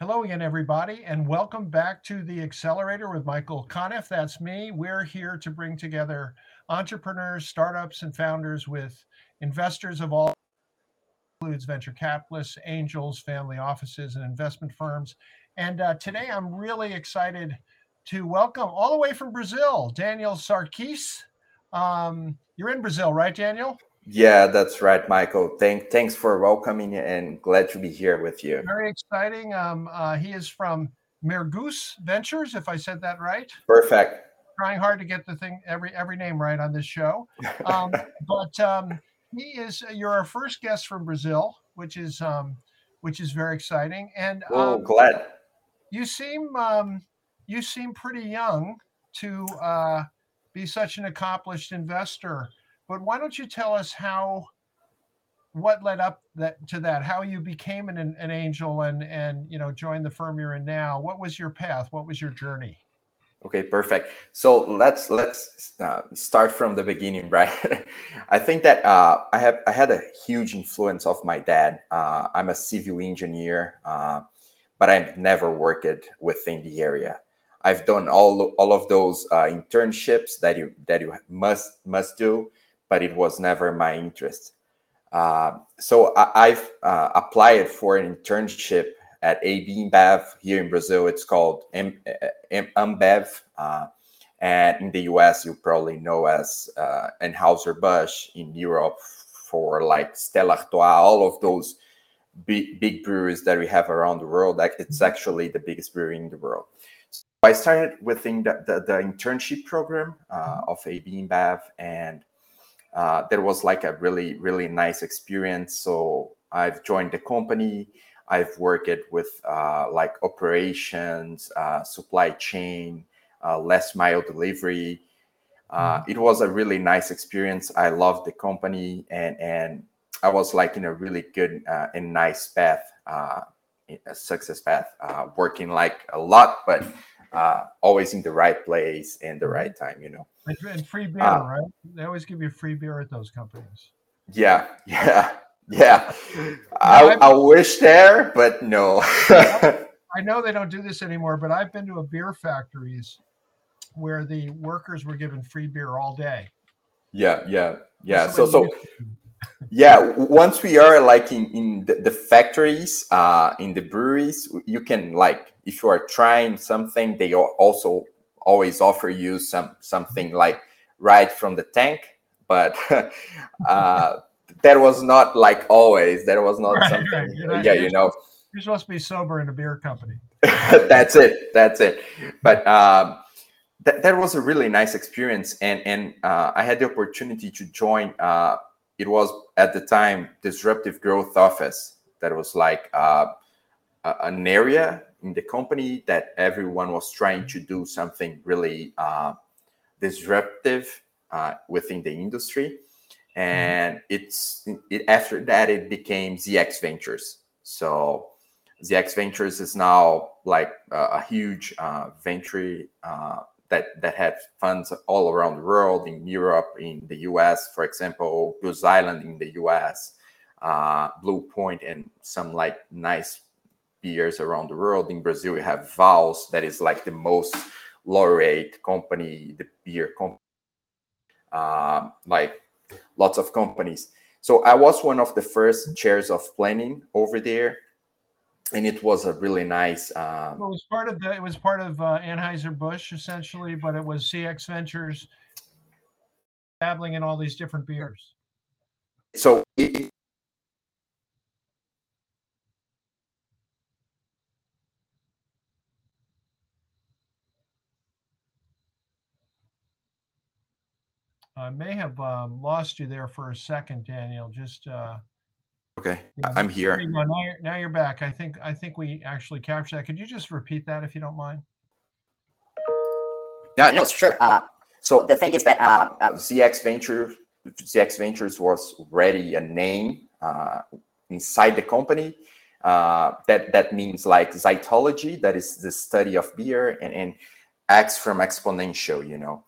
Hello again, everybody, and welcome back to the Accelerator with Michael Conniff. That's me. We're here to bring together entrepreneurs, startups, and founders with investors of all includes venture capitalists, angels, family offices, and investment firms. And uh, today, I'm really excited to welcome all the way from Brazil, Daniel Sarquis. Um, you're in Brazil, right, Daniel? Yeah, that's right, Michael. Thank, thanks for welcoming and glad to be here with you. Very exciting. Um, uh, he is from Mergus Ventures, if I said that right. Perfect. Trying hard to get the thing every every name right on this show, um, but um, he is. You're our first guest from Brazil, which is um, which is very exciting. And oh, um, glad. You seem um, you seem pretty young to uh, be such an accomplished investor. But why don't you tell us how, what led up that to that? How you became an, an angel and and you know joined the firm you're in now? What was your path? What was your journey? Okay, perfect. So let's let's uh, start from the beginning, right? I think that uh, I have I had a huge influence of my dad. Uh, I'm a civil engineer, uh, but I've never worked within the area. I've done all all of those uh, internships that you that you must must do, but it was never my interest. Uh, so I, have uh, applied for an internship at AB InBev here in Brazil. It's called Ambev. Uh, and in the US, you probably know as uh, Anheuser-Busch. In Europe, for like Stella Artois, all of those big, big breweries that we have around the world. Like it's actually the biggest brewery in the world. So I started within the, the, the internship program uh, of AB InBev, and uh, there was like a really really nice experience so i've joined the company i've worked with uh, like operations uh, supply chain uh, last mile delivery uh, mm-hmm. it was a really nice experience i loved the company and and i was like in a really good uh, and nice path a success path working like a lot but uh, always in the right place and the right time, you know. And free beer, uh, right? They always give you free beer at those companies. Yeah, yeah, yeah. I, I wish there, but no. I know they don't do this anymore, but I've been to a beer factories where the workers were given free beer all day. Yeah, yeah, yeah. So, so yeah once we are like in, in the, the factories uh in the breweries you can like if you are trying something they also always offer you some something like right from the tank but uh that was not like always. That was not right, something right. yeah you know. you're supposed to be sober in a beer company. That's it that's it. But um that, that was a really nice experience and and uh, i had the opportunity to join uh, it was at the time disruptive growth office. That was like uh, an area in the company that everyone was trying to do something really uh, disruptive uh, within the industry and mm-hmm. it's it, after that it became zx ventures so zx ventures is now like a, a huge uh, venture uh, that that had funds all around the world in Europe, in the US, for example, Goose Island in the US, uh, Blue Point, and some like nice beers around the world. In Brazil, we have Wäls, that is like the most laureate company, the beer company, uh, like lots of companies. So I was one of the first chairs of planning over there and it was a really nice. Uh, well, it was part of the. It was part of uh, Anheuser Busch essentially, but it was ZX Ventures dabbling in all these different beers. So. It, I may have um, lost you there for a second, Daniel. Just uh, Okay, yeah, I'm here. Now you're, now you're back. I think I think we actually captured that. Could you just repeat that if you don't mind? Yeah, no, sure. Uh, so the thing is that uh, uh, ZX Venture, ZX Ventures was already a name uh, inside the company. Uh, that that means like zythology, that is the study of beer, and and X from exponential, you know.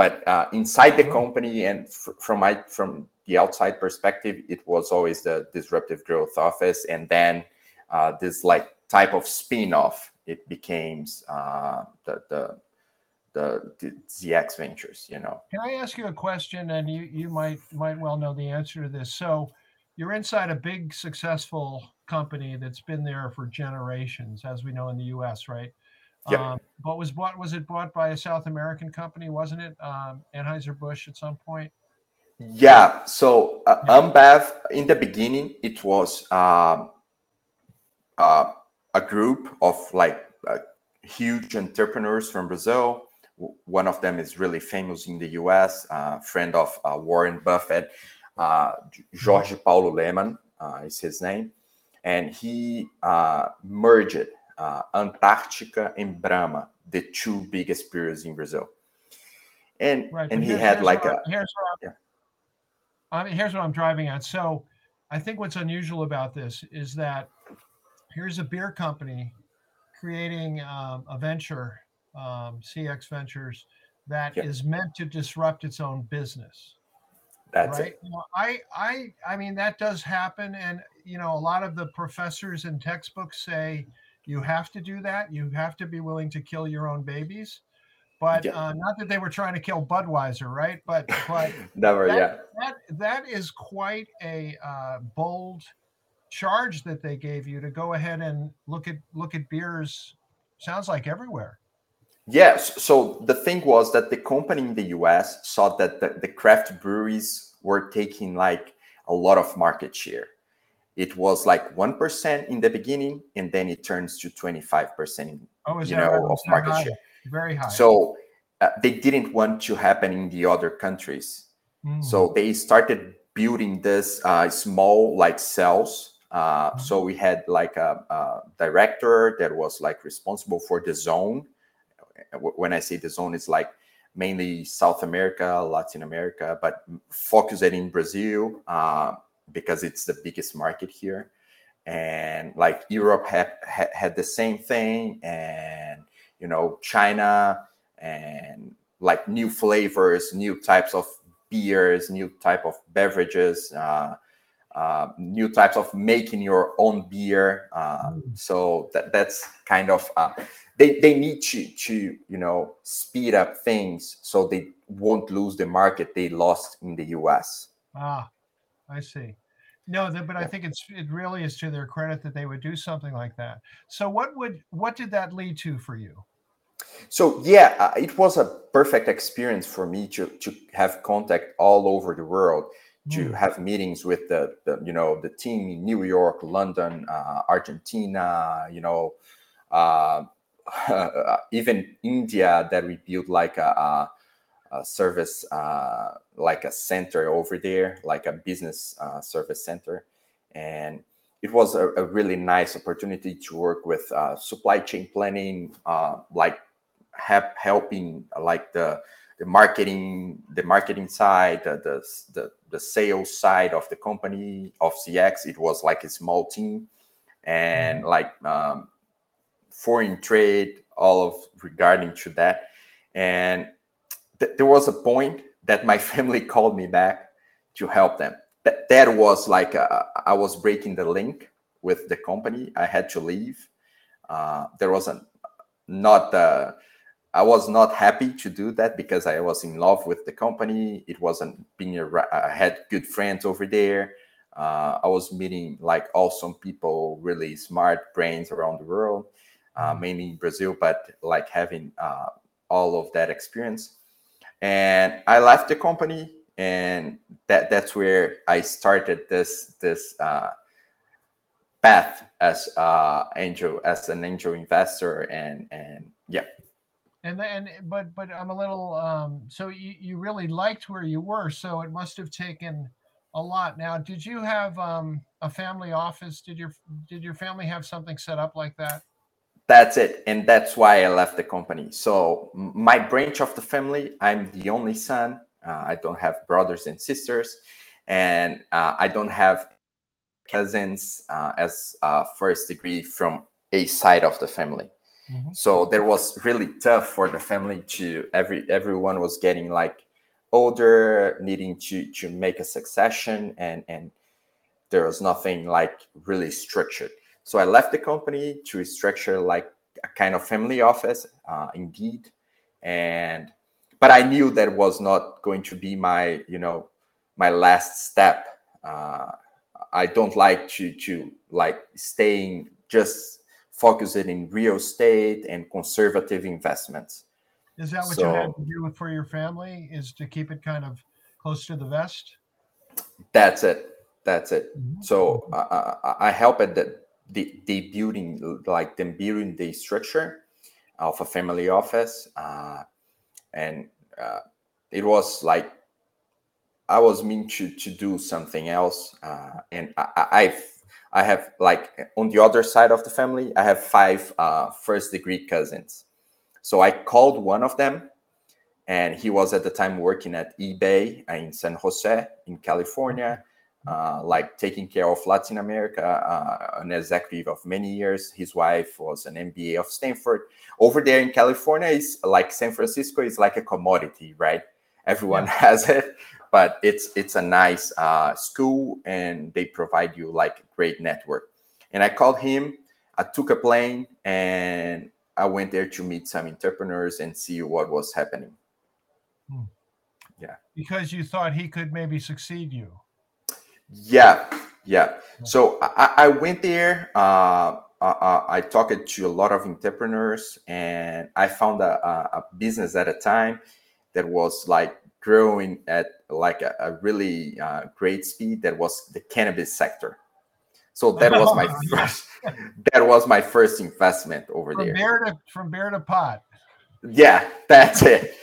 But uh, inside the uh-huh. company and f- from my from the outside perspective, it was always the disruptive growth office, and then uh, this like type of spin-off, it became uh, the, the the, the ZX Ventures. You know. Can I ask you a question? And you you might might well know the answer to this. So you're inside a big successful company that's been there for generations, as we know in the U.S. Right? Yeah. Um, but was bought was it bought by a South American company? Wasn't it um, Anheuser Busch at some point? Yeah. So uh, Ambev in the beginning it was um, uh, a group of like uh, huge entrepreneurs from Brazil. One of them is really famous in the U.S. Uh, friend of uh, Warren Buffett, uh, Jorge Paulo Lemann is his name, and he merged Antarctica and Brahma, the two biggest beers in Brazil. And right, and he had like a here's what yeah. I mean, here's what I'm driving at. So I think what's unusual about this is that here's a beer company creating um, a venture, um, ZX Ventures, that Yeah. is meant to disrupt its own business. that's right? it. You know, I, I, I mean, that does happen, and you know, a lot of the professors and textbooks say you have to do that. You have to be willing to kill your own babies. But Yeah. uh, not that they were trying to kill Budweiser, right? But but Never, that- yeah. that that is quite a uh, bold charge that they gave you to go ahead and look at look at beers. Sounds like everywhere. Yes. So the thing was that the company in the US saw that the, the craft breweries were taking like a lot of market share. It was like 1% in the beginning, and then it turns to 25%, Oh, you know, right? of market high? share. Very high. So uh, they didn't want to happen in the other countries. Mm. So they started building this uh, small like cells. Uh, Mhm. So we had like a, a director that was like responsible for the zone. When I say the zone, it's like mainly South America, Latin America, but focused in Brazil uh, because it's the biggest market here. And like Europe had, had had the same thing, and you know China and like new flavors, new types of beers, new type of beverages, uh, uh, new types of making your own beer. Uh, so that that's kind of uh, they they need to to you know speed up things so they won't lose the market they lost in the U.S. Ah, I see. No, that, but I think it's it really is to their credit that they would do something like that. So what would what did that lead to for you? So yeah, uh, it was a perfect experience for me to to have contact all over the world, to Mm. have meetings with the, the you know the team in New York, London, uh, Argentina, you know, uh, even India that we built like a, a, a service uh, like a center over there, like a business uh, service center, and it was a, a really nice opportunity to work with uh, supply chain planning, uh, like have helping like the the marketing the marketing side the, the the the sales side of the company of zx it was like a small team. And like um, foreign trade all of regarding to that. And th- there was a point that my family called me back to help them that, that was like uh, i was breaking the link with the company i had to leave uh, there was a not uh, I was not happy to do that because I was in love with the company. It wasn't being a, I had good friends over there. Uh, I was meeting like awesome people, really smart brains around the world, uh, mainly in Brazil, but like having uh, all of that experience. And I left the company, and that that's where I started this this uh, path as uh, angel as an angel investor, and and yeah. And then, but but I'm a little. Um, so you you really liked where you were, so it must have taken a lot. Now, did you have um, a family office? Did your did your family have something set up like that? That's it, and that's why I left the company. So my branch of the family, I'm the only son. Uh, I don't have brothers and sisters, and uh, I don't have cousins uh, as uh, first degree from a side of the family. Mhm. So there was really tough for the family to every everyone was getting like older, needing to to make a succession, and and there was nothing like really structured. So I left the company to structure like a kind of family office, uh, indeed, and but I knew that was not going to be my you know my last step. Uh, I don't like to to like staying just focusing in real estate and conservative investments. Is that what so, you had to do for your family? Is to keep it kind of close to the vest? That's it. That's it. Mm-hmm. So I, I help at the, the, the building, like them building the structure of a family office, uh, and uh, it was like I was meant to to do something else, uh, and I, I've I have like on the other side of the family, I have five uh, first degree cousins. So I called one of them, and he was at the time working at eBay in San Jose in California, uh, like taking care of Latin America, uh, an executive of many years. His wife was an MBA of Stanford. Over there in California, is like San Francisco is like a commodity, right? Everyone yeah. has it but it's it's a nice uh, school and they provide you like great network. And I called him. I took a plane and I went there to meet some entrepreneurs and see what was happening. Hmm. Yeah, because you thought he could maybe succeed you. Yeah, yeah. So I, I went there. Uh, uh, I talked to a lot of entrepreneurs, and I found a, a business at a time that was like growing at like a, a really uh, great speed that was the cannabis sector so that was my first that was my first investment over from there bear to, from bear to pot yeah that's it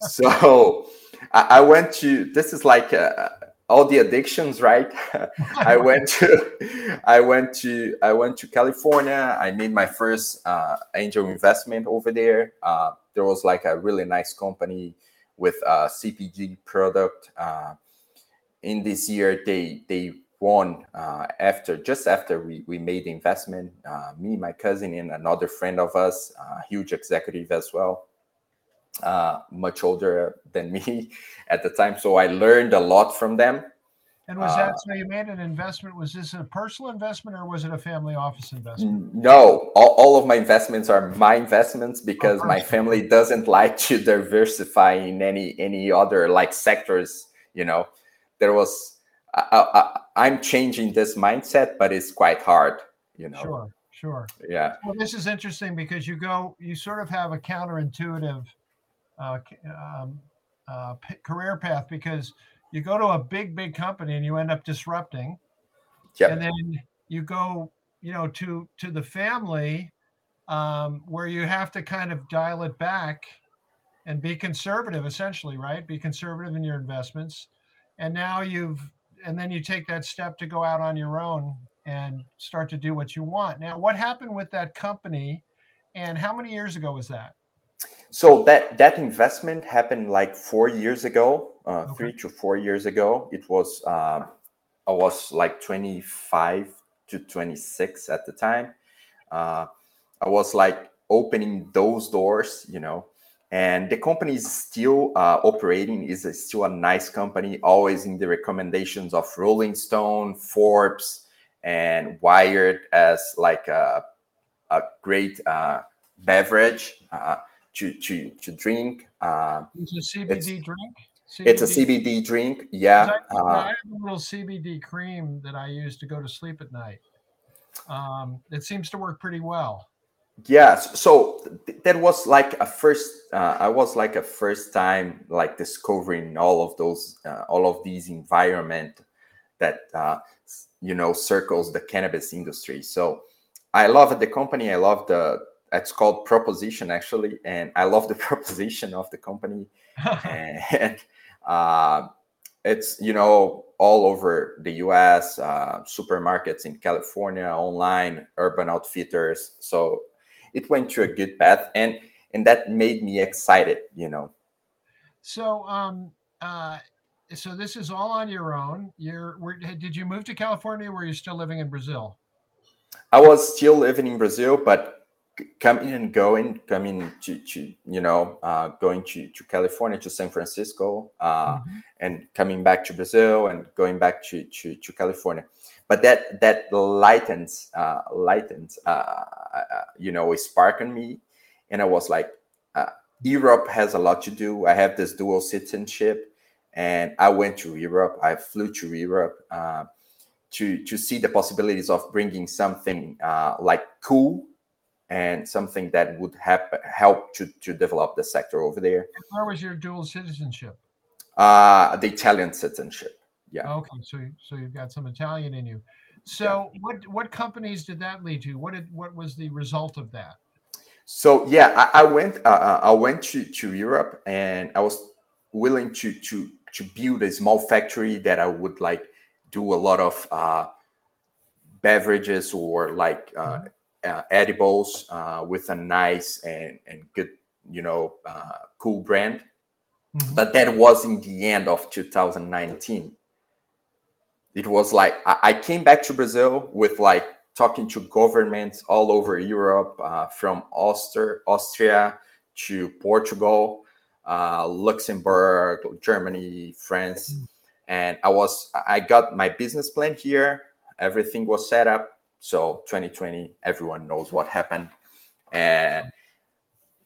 so I, I, went to this is like uh, all the addictions right i went to i went to i went to california i made my first uh, angel investment over there uh, there was like a really nice company with a CPG product. Uh, in this year, they they won uh, after just after we, we made the investment. Uh, me, my cousin, and another friend of us, uh, huge executive as well, uh, much older than me at the time. So I learned a lot from them. And was that uh, so? You made an investment. Was this a personal investment or was it a family office investment? No, all, all of my investments are my investments because my family doesn't like to diversify in any any other like sectors. You know, there was I, I, I'm changing this mindset, but it's quite hard. You know. Sure. Sure. Yeah. Well, this is interesting because you go, you sort of have a counterintuitive uh, um, uh, career path because you go to a big big company and you end up disrupting. Yep. and then you go you know to to the family um, where you have to kind of dial it back and be conservative essentially right? Be conservative in your investments. And now you've and then you take that step to go out on your own and start to do what you want. Now what happened with that company and how many years ago was that so that that investment happened like four years ago, uh, okay. three to four years ago. It was uh, I was like 25 to 26 at the time. Uh, I was like opening those doors, you know, and the company is still uh, operating. is still a nice company, always in the recommendations of Rolling Stone, Forbes, and Wired as like a, a great uh, beverage. To to to drink. Uh, it's a CBD it's, drink. CBD. It's a CBD drink. Yeah. I, uh, I, have a little CBD cream that I use to go to sleep at night. Um, it seems to work pretty well. Yes. So th- that was like a first. Uh, I was like a first time like discovering all of those, uh, all of these environment that uh, you know circles the cannabis industry. So I love the company. I love the it's called proposition actually and i love the proposition of the company. And uh, it's you know all over the us uh, supermarkets in california online urban outfitters. So it went to a good path and and that made me excited you know. So um uh so this is all on your own. You're where, did you move to california or were you still living in brazil? I was still living in brazil but coming and going, coming to, to you know, uh, going to, to California, to San Francisco, uh, mm-hmm. and coming back to Brazil and going back to, to, to California. But that that lightens, uh, lightens, uh, uh, you know, a spark in me, and I was like, uh, Europe has a lot to do. I have this dual citizenship, and I went to Europe. I flew to Europe to to see the possibilities of bringing something like cool and something that would help help to, to develop the sector over there. Where was your dual citizenship? Uh, the Italian citizenship. Yeah. Okay, so so you've got some Italian in you. So yeah. what what companies did that lead to? What did what was the result of that? So yeah, I, I went uh, uh I went to, to Europe and I was willing to to to build a small factory that I would like do a lot of uh, beverages or like uh, mm-hmm uh, edibles uh, with a nice and, and good, you know, uh, cool brand. Mm-hmm. But that was in the end of 2019. It was like I, I came back to Brazil with like talking to governments all over Europe, uh, from Austria, Austria to Portugal, uh, Luxembourg, Germany, France, mm-hmm. and I was I got my business plan here. Everything was set up so 2020, everyone knows what happened, and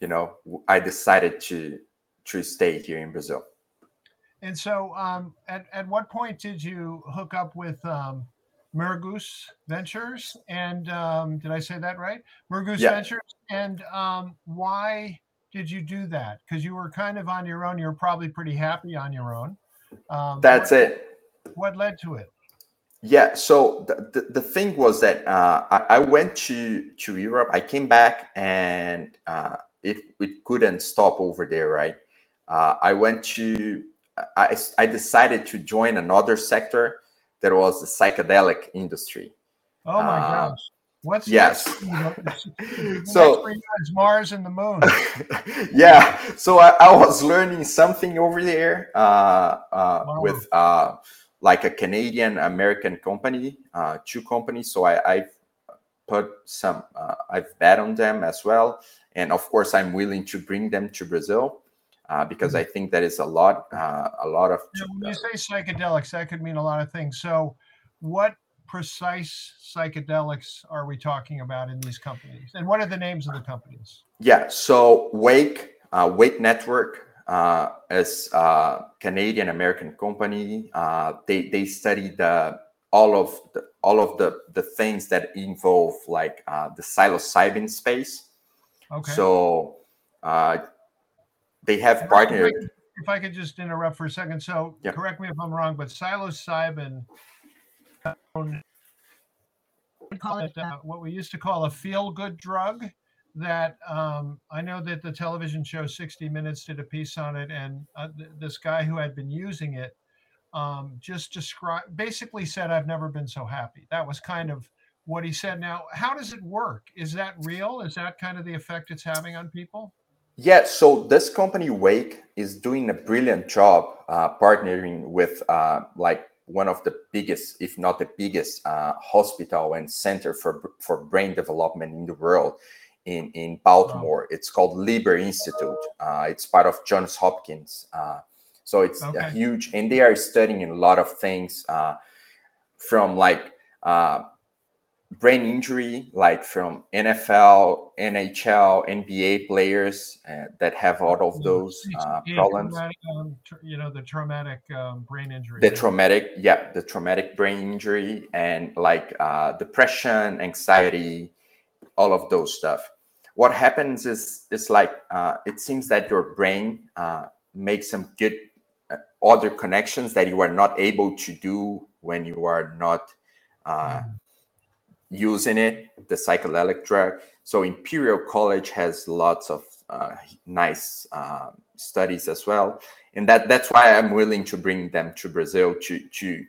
you know I decided to to stay here in Brazil. And so, um, at at what point did you hook up with um, Mergus Ventures? And um, did I say that right? Mergus yeah. Ventures. And um, why did you do that? Because you were kind of on your own. You're probably pretty happy on your own. Um, That's what, it. What led to it? Yeah. So the, the, the thing was that uh, I, I, went to to Europe. I came back and uh, it it couldn't stop over there, right? Uh, I went to I I decided to join another sector that was the psychedelic industry. Oh my uh, gosh. What's yes? so Mars and the moon. yeah. So I, I, was learning something over there uh, uh, wow. with like a Canadian American company, uh, two companies. So I, I've put some, uh, I've bet on them as well. And of course, I'm willing to bring them to Brazil uh, because I think that is a lot, uh, a lot of. when you say psychedelics, that could mean a lot of things. So, what precise psychedelics are we talking about in these companies, and what are the names of the companies? Yeah, so Wake, uh, Wake Network, uh, as a Canadian American company. Uh, they they study the all of the all of the the things that involve like uh, the psilocybin space. Okay. So uh, they have partnered. If I could just interrupt for a second, so yep. correct me if I'm wrong, but psilocybin. Call it uh, what we used to call a feel-good drug that um, I know that the television show 60 Minutes did a piece on it, and uh, th- this guy who had been using it um, just described, basically said, "I've never been so happy." That was kind of what he said. Now, how does it work? Is that real? Is that kind of the effect it's having on people? Yeah. So this company Wake is doing a brilliant job uh, partnering with uh, like one of the biggest, if not the biggest, uh, hospital and center for for brain development in the world in in Baltimore. It's called Lieber Institute. Uh, it's part of Johns Hopkins. Uh, so it's okay. huge, and they are studying a lot of things uh, from like uh, brain injury, like from NFL, NHL, NBA players uh, that have all of those uh, problems. Um, you know, the traumatic um, brain injury. The traumatic, yeah, the traumatic brain injury, and like depression, anxiety all of those stuff. What happens is it's like uh, it seems that your brain uh, makes some good uh, other connections that you are not able to do when you are not uh, using it, the psychedelic drug. So Imperial College has lots of uh, nice uh, studies as well, and that that's why I'm willing to bring them to Brazil to to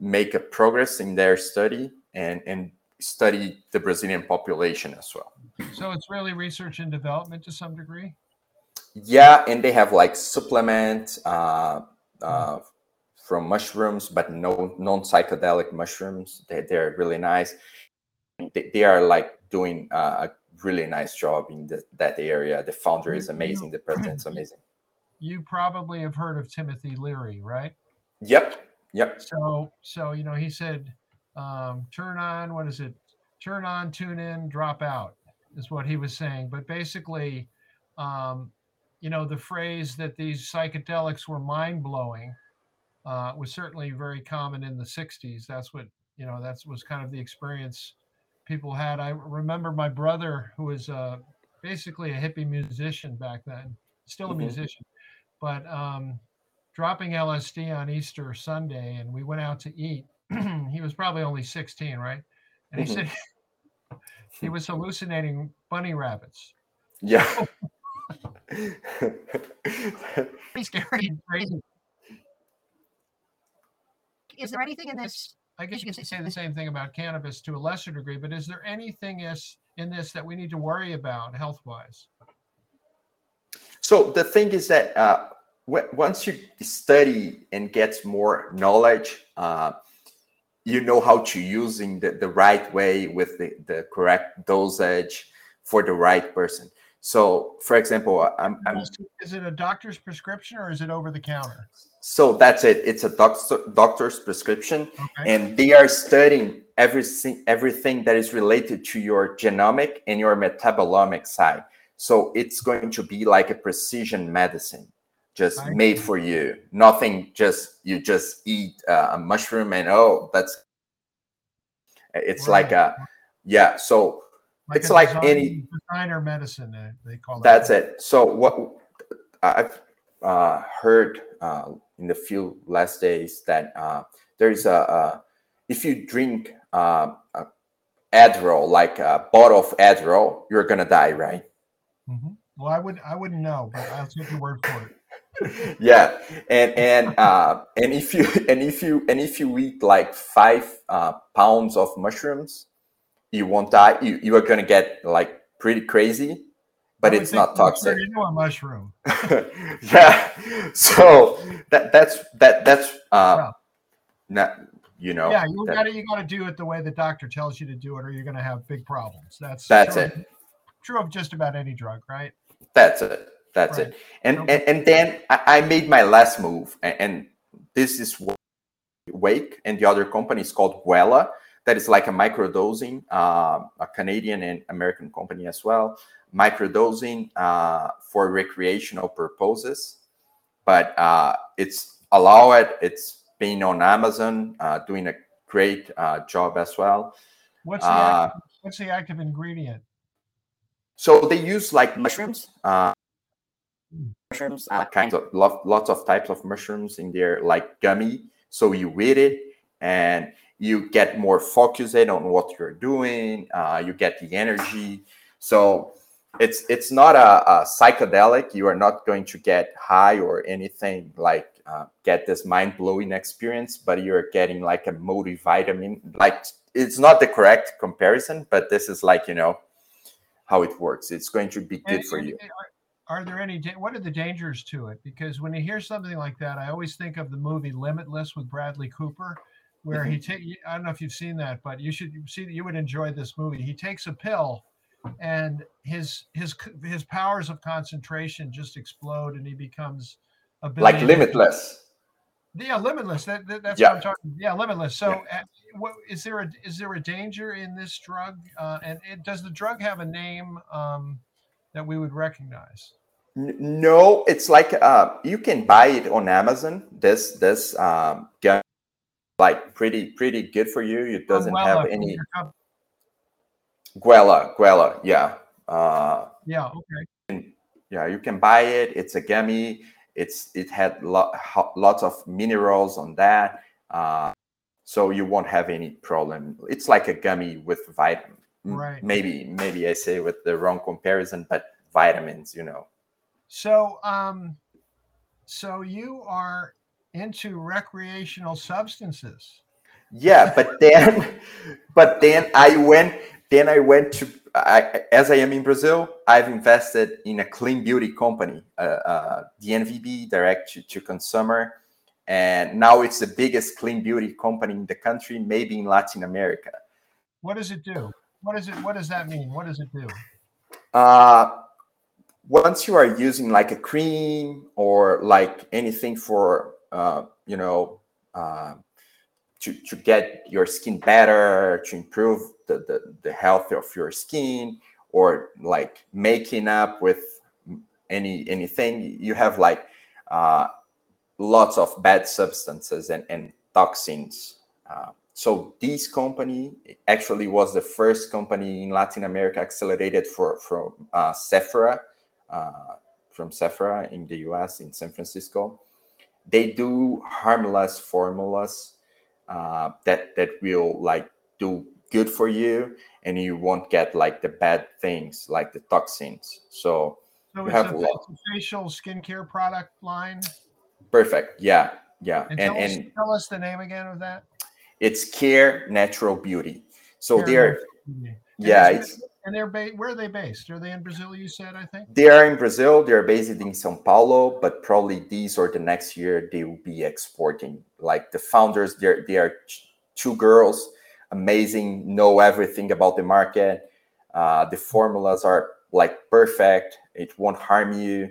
make a progress in their study and and study the Brazilian population as well. So it's really research and development to some degree. Yeah, and they have like supplement uh, uh, from mushrooms, but no non psychedelic mushrooms. They, they're really nice. They, they are like doing uh, a really nice job in the, that area. The founder is amazing. The president's amazing. You probably have heard of Timothy Leary, right? Yep. Yep. So, so you know, he said, um, "Turn on. What is it? Turn on, tune in, drop out." Is what he was saying. But basically, um, you know, the phrase that these psychedelics were mind blowing uh, was certainly very common in the '60s. That's what you know. That was kind of the experience people had. I remember my brother, who was uh, basically a hippie musician back then, still a Mhm. musician, but um, dropping LSD on Easter Sunday, and we went out to eat. he was probably only 16, right? And he Mhm. said he was hallucinating bunny rabbits. Yeah. Pretty scary, and crazy. Is there anything in this? I guess you can say the same thing about cannabis to a lesser degree, but is there anything is in this that we need to worry about health wise? So the thing is that uh, w- once you study and get more knowledge, uh, you know how to using the, the right way with the, the correct dosage for the right person. So, for example, I'm, I'm Is it a doctor's prescription or is it over the counter? so that's it. It's a doctor doctor's prescription, Okay. and they are studying everything everything that is related to your genomic and your metabolomic side. So it's going to be like a precision medicine, just I made for you. Nothing just you just eat uh, a mushroom and oh that's. It's like a yeah. So it's like design- any- designer medicine. They call it. that's it. So what I've uh, heard uh, in the few last days that uh, there is a, if you drink uh, a Adderall, like a bottle of Adderall, you're gonna die, right? Mhm. Well, I would I wouldn't know, but I'll take your word for it. Yeah, and and uh, and if you and if you and if you eat like five uh, pounds of mushrooms, you won't die. You you are gonna get like pretty crazy, but it's not toxic. Into a mushroom. yeah so that that's that that's uh Yeah. not you know yeah, you that- got to you got to do it the way the doctor tells you to do it, or you're going to have big problems. That's that's true, it True of just about any drug, right? that's it that's Right. it and, Okay. and and then I, I made my last move and, and this is wake and the other company is called Guela that is like a microdosing uh, a canadian and american company as well microdosing uh, for recreational purposes but uh, it's allowed It's been on amazon uh, doing a great uh, job as well What's the Uh, active, what's the active ingredient? So they use like mushrooms, uh, Mushrooms. uh, kinds of lo- lots of types of mushrooms in there, like gummy. So you eat it and you get more focused on what you're doing. Uh, you get the energy. So it's it's not a, a psychedelic. You are not going to get high or anything like uh, get this mind blowing experience, but you're getting like a multivitamin. Like it's not the correct comparison, but this is like you know how it works. It's going to be good And- for you. Are, are there any? What are the dangers to it? Because when you hear something like that, I always think of the movie Limitless with Bradley Cooper, where he take. I don't know if you've seen that, but you should see. That you would enjoy this movie. He takes a pill, and his his his powers of concentration just explode, and he becomes a Like limitless. Yeah, limitless. That, that- that's Yeah. what I'm talking. Yeah, limitless. So, uh, what is there a is there a danger in this drug? Uh, and it, does the drug have a name um, that we would recognize? No, it's like uh, you can buy it on Amazon. This this um, gun, like pretty pretty good for you. It doesn't Umbrella have any Guella, Guela. Yeah, uh, Yeah. Okay. yeah. You can buy it. It's a gummy. It's it had lo- ho- lots of minerals on that, uh, so you won't have any problem. It's like a gummy with vitamin. Right. Maybe maybe I say with the wrong comparison, but vitamins. You know. So, um, so you are into recreational substances. yeah but then but then i went then i went to I, as i am in brazil i've invested in a clean beauty company uh, uh, dnvb direct to, to consumer and now it's the biggest clean beauty company in the country maybe in latin america What does it do? What does it? What does that mean? What does it do? Uh, once you are using like a cream or like anything for uh, you know uh, to, to get your skin better to improve the, the, the health of your skin or like making up with any anything you have like uh, lots of bad substances and, and toxins uh, so this company actually was the first company in latin america accelerated for from uh, sephora uh, from Sephora in the US in San Francisco. They do harmless formulas uh, that that will like do good for you, and you won't get like the bad things like the toxins. So, so you have a, it's facial skincare product line. Perfect. Yeah, yeah, And, and tell, us, and tell us the name again of that. It's Care Natural Beauty. So Care they're yeah, it's and they're ba- where are they based? Are they in Brazil? You said, I think. They are in Brazil. They are based in São Paulo, but probably this or the next year they will be exporting. Like the founders, they're they are two girls, amazing, know everything about the market. Uh, the formulas are like perfect. It won't harm you.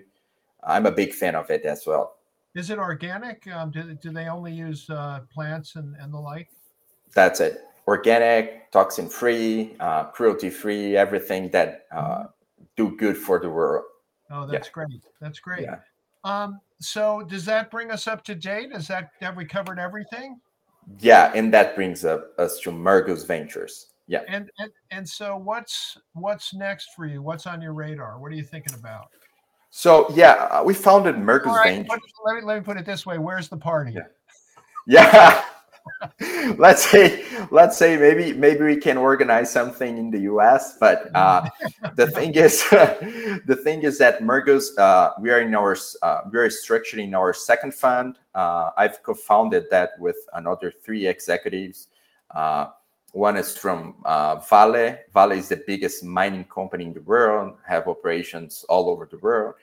I'm a big fan of it as well. Is it organic? Um, do, do they only use uh, plants and, and the like? That's it. Organic, toxin free, uh, cruelty free, everything that uh, do good for the world. Oh, that's great. That's great. Yeah. Um, so does that bring us up to date? Is that have we covered everything? Yeah, and that brings up us to Mergus Ventures. Yeah. And, and and so what's what's next for you? What's on your radar? What are you thinking about? So yeah, uh, we founded Mergus All right, Ventures. let, me let me put it this way. Where's the party? Yeah. Yeah. let's say let's say maybe maybe we can organize something in the US, but uh, the thing is the thing is that Mergus uh, we are in our uh, we are structuring our second fund. Uh, I've co-founded that with another three executives. One is from uh, Vale. Vale is the biggest mining company in the world, have operations all over the world.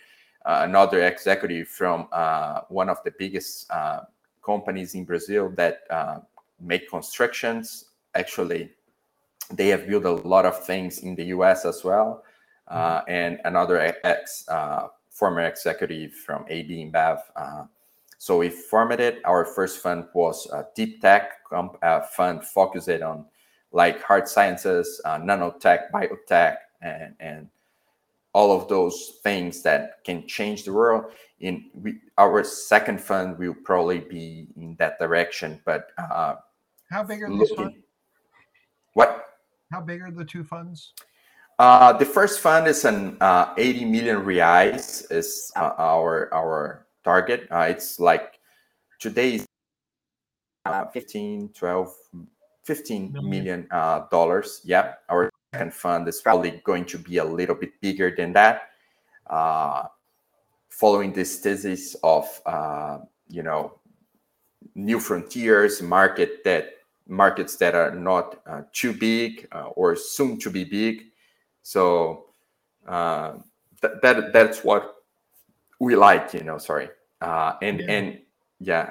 Uh, another executive from uh, one of the biggest uh, companies in Brazil that uh, make constructions. Actually, they have built a lot of things in the US as well. Uh, and another ex uh, former executive from AB InBev. Uh, so we formed it. Our first fund was a deep tech comp- uh, fund focused on like hard sciences, uh, nanotech, biotech, and, and all of those things that can change the world. In we, our second fund will probably be in that direction, but uh, How big are these funds? what How big are the two funds? uh, the first fund is an uh, 80 million reais is uh, our our target. Uh, it's like today is uh, 15, 12, 15 Million. uh, dollars. Yeah, our second fund is probably going to be a little bit bigger than that. Uh, following this thesis of uh, you know new frontiers, market that markets that are not uh, too big uh, or soon to be big. So uh, that, that that's what we like, you know. Sorry, uh, and Yeah. and yeah,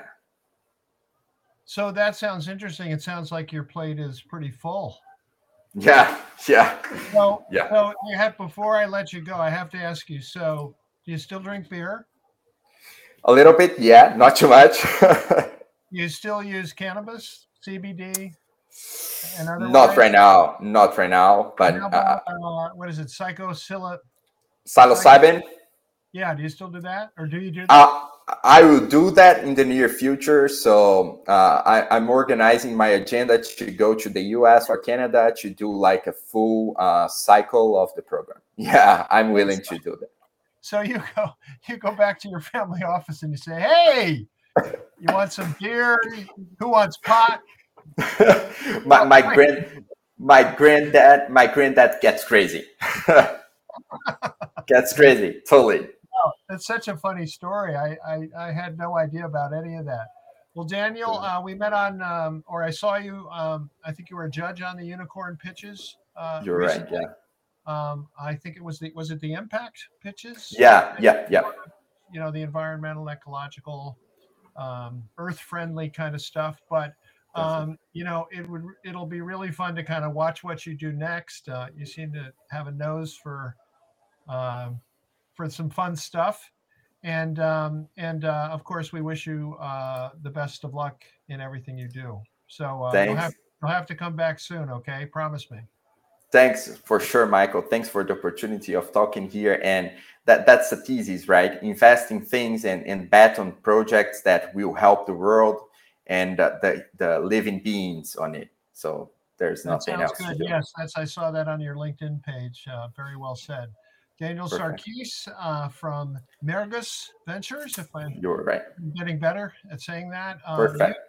So that sounds interesting. It sounds like your plate is pretty full. yeah, yeah, So, Yeah. so I have before I let you go, I have to ask you. So, do you still drink beer? a little bit, yeah, not too much. You still use cannabis, CBD, and other not right now, not right now, but How uh, uh, what is it? Psychosil? psilocybin. Yeah. Do you still do that, or do you do? Uh, I will do that in the near future. So uh, I, I'm organizing my agenda to go to the US or Canada to do like a full uh, cycle of the program. Yeah, I'm willing to do that. So you go, you go back to your family office and you say, "Hey, you want some beer? Who wants pot?" my my grand my granddad my granddad gets crazy. gets crazy, totally. Oh, that's such a funny story. I, I, I had no idea about any of that. Well, Daniel, uh, we met on, um, or I saw you. Um, I think you were a judge on the unicorn pitches. Uh, You're right. Yeah. Um, I think it was the was it the impact pitches? Yeah. Yeah. Yeah. You know the environmental, ecological, um, earth friendly kind of stuff. But um, you know it would it'll be really fun to kind of watch what you do next. Uh, you seem to have a nose for um, for some fun stuff. And um, and uh, of course, we wish you uh, the best of luck in everything you do. So uh, you'll have you'll have to come back soon. Okay, promise me. Thanks for sure, Michael. Thanks for the opportunity of talking here. And that, that's the thesis, right? Invest in things and, and bet on projects that will help the world and uh, the, the living beings on it. So there's nothing else to good. do. Yes, that's I saw that on your LinkedIn page. Uh, very well said. Daniel Perfect. Sarquis uh, from Mergus Ventures. If I'm You're right. getting better at saying that. Um, Perfect.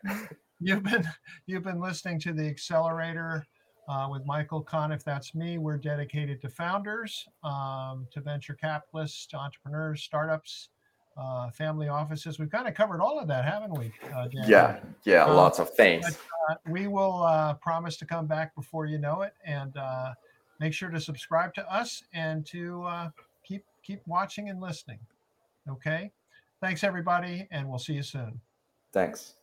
You, have been you've been listening to the Accelerator uh, with Michael Kahn. If That's me. We're dedicated to founders, um, to venture capitalists, to entrepreneurs, startups, uh, family offices. We've kind of covered all of that, haven't we? Uh? Yeah, yeah, Um, lots of things. Uh, we will uh, promise to come back before you know it, and uh, make sure to subscribe to us and to uh, keep keep watching and listening. Okay. Thanks everybody, and we'll see you soon. Thanks.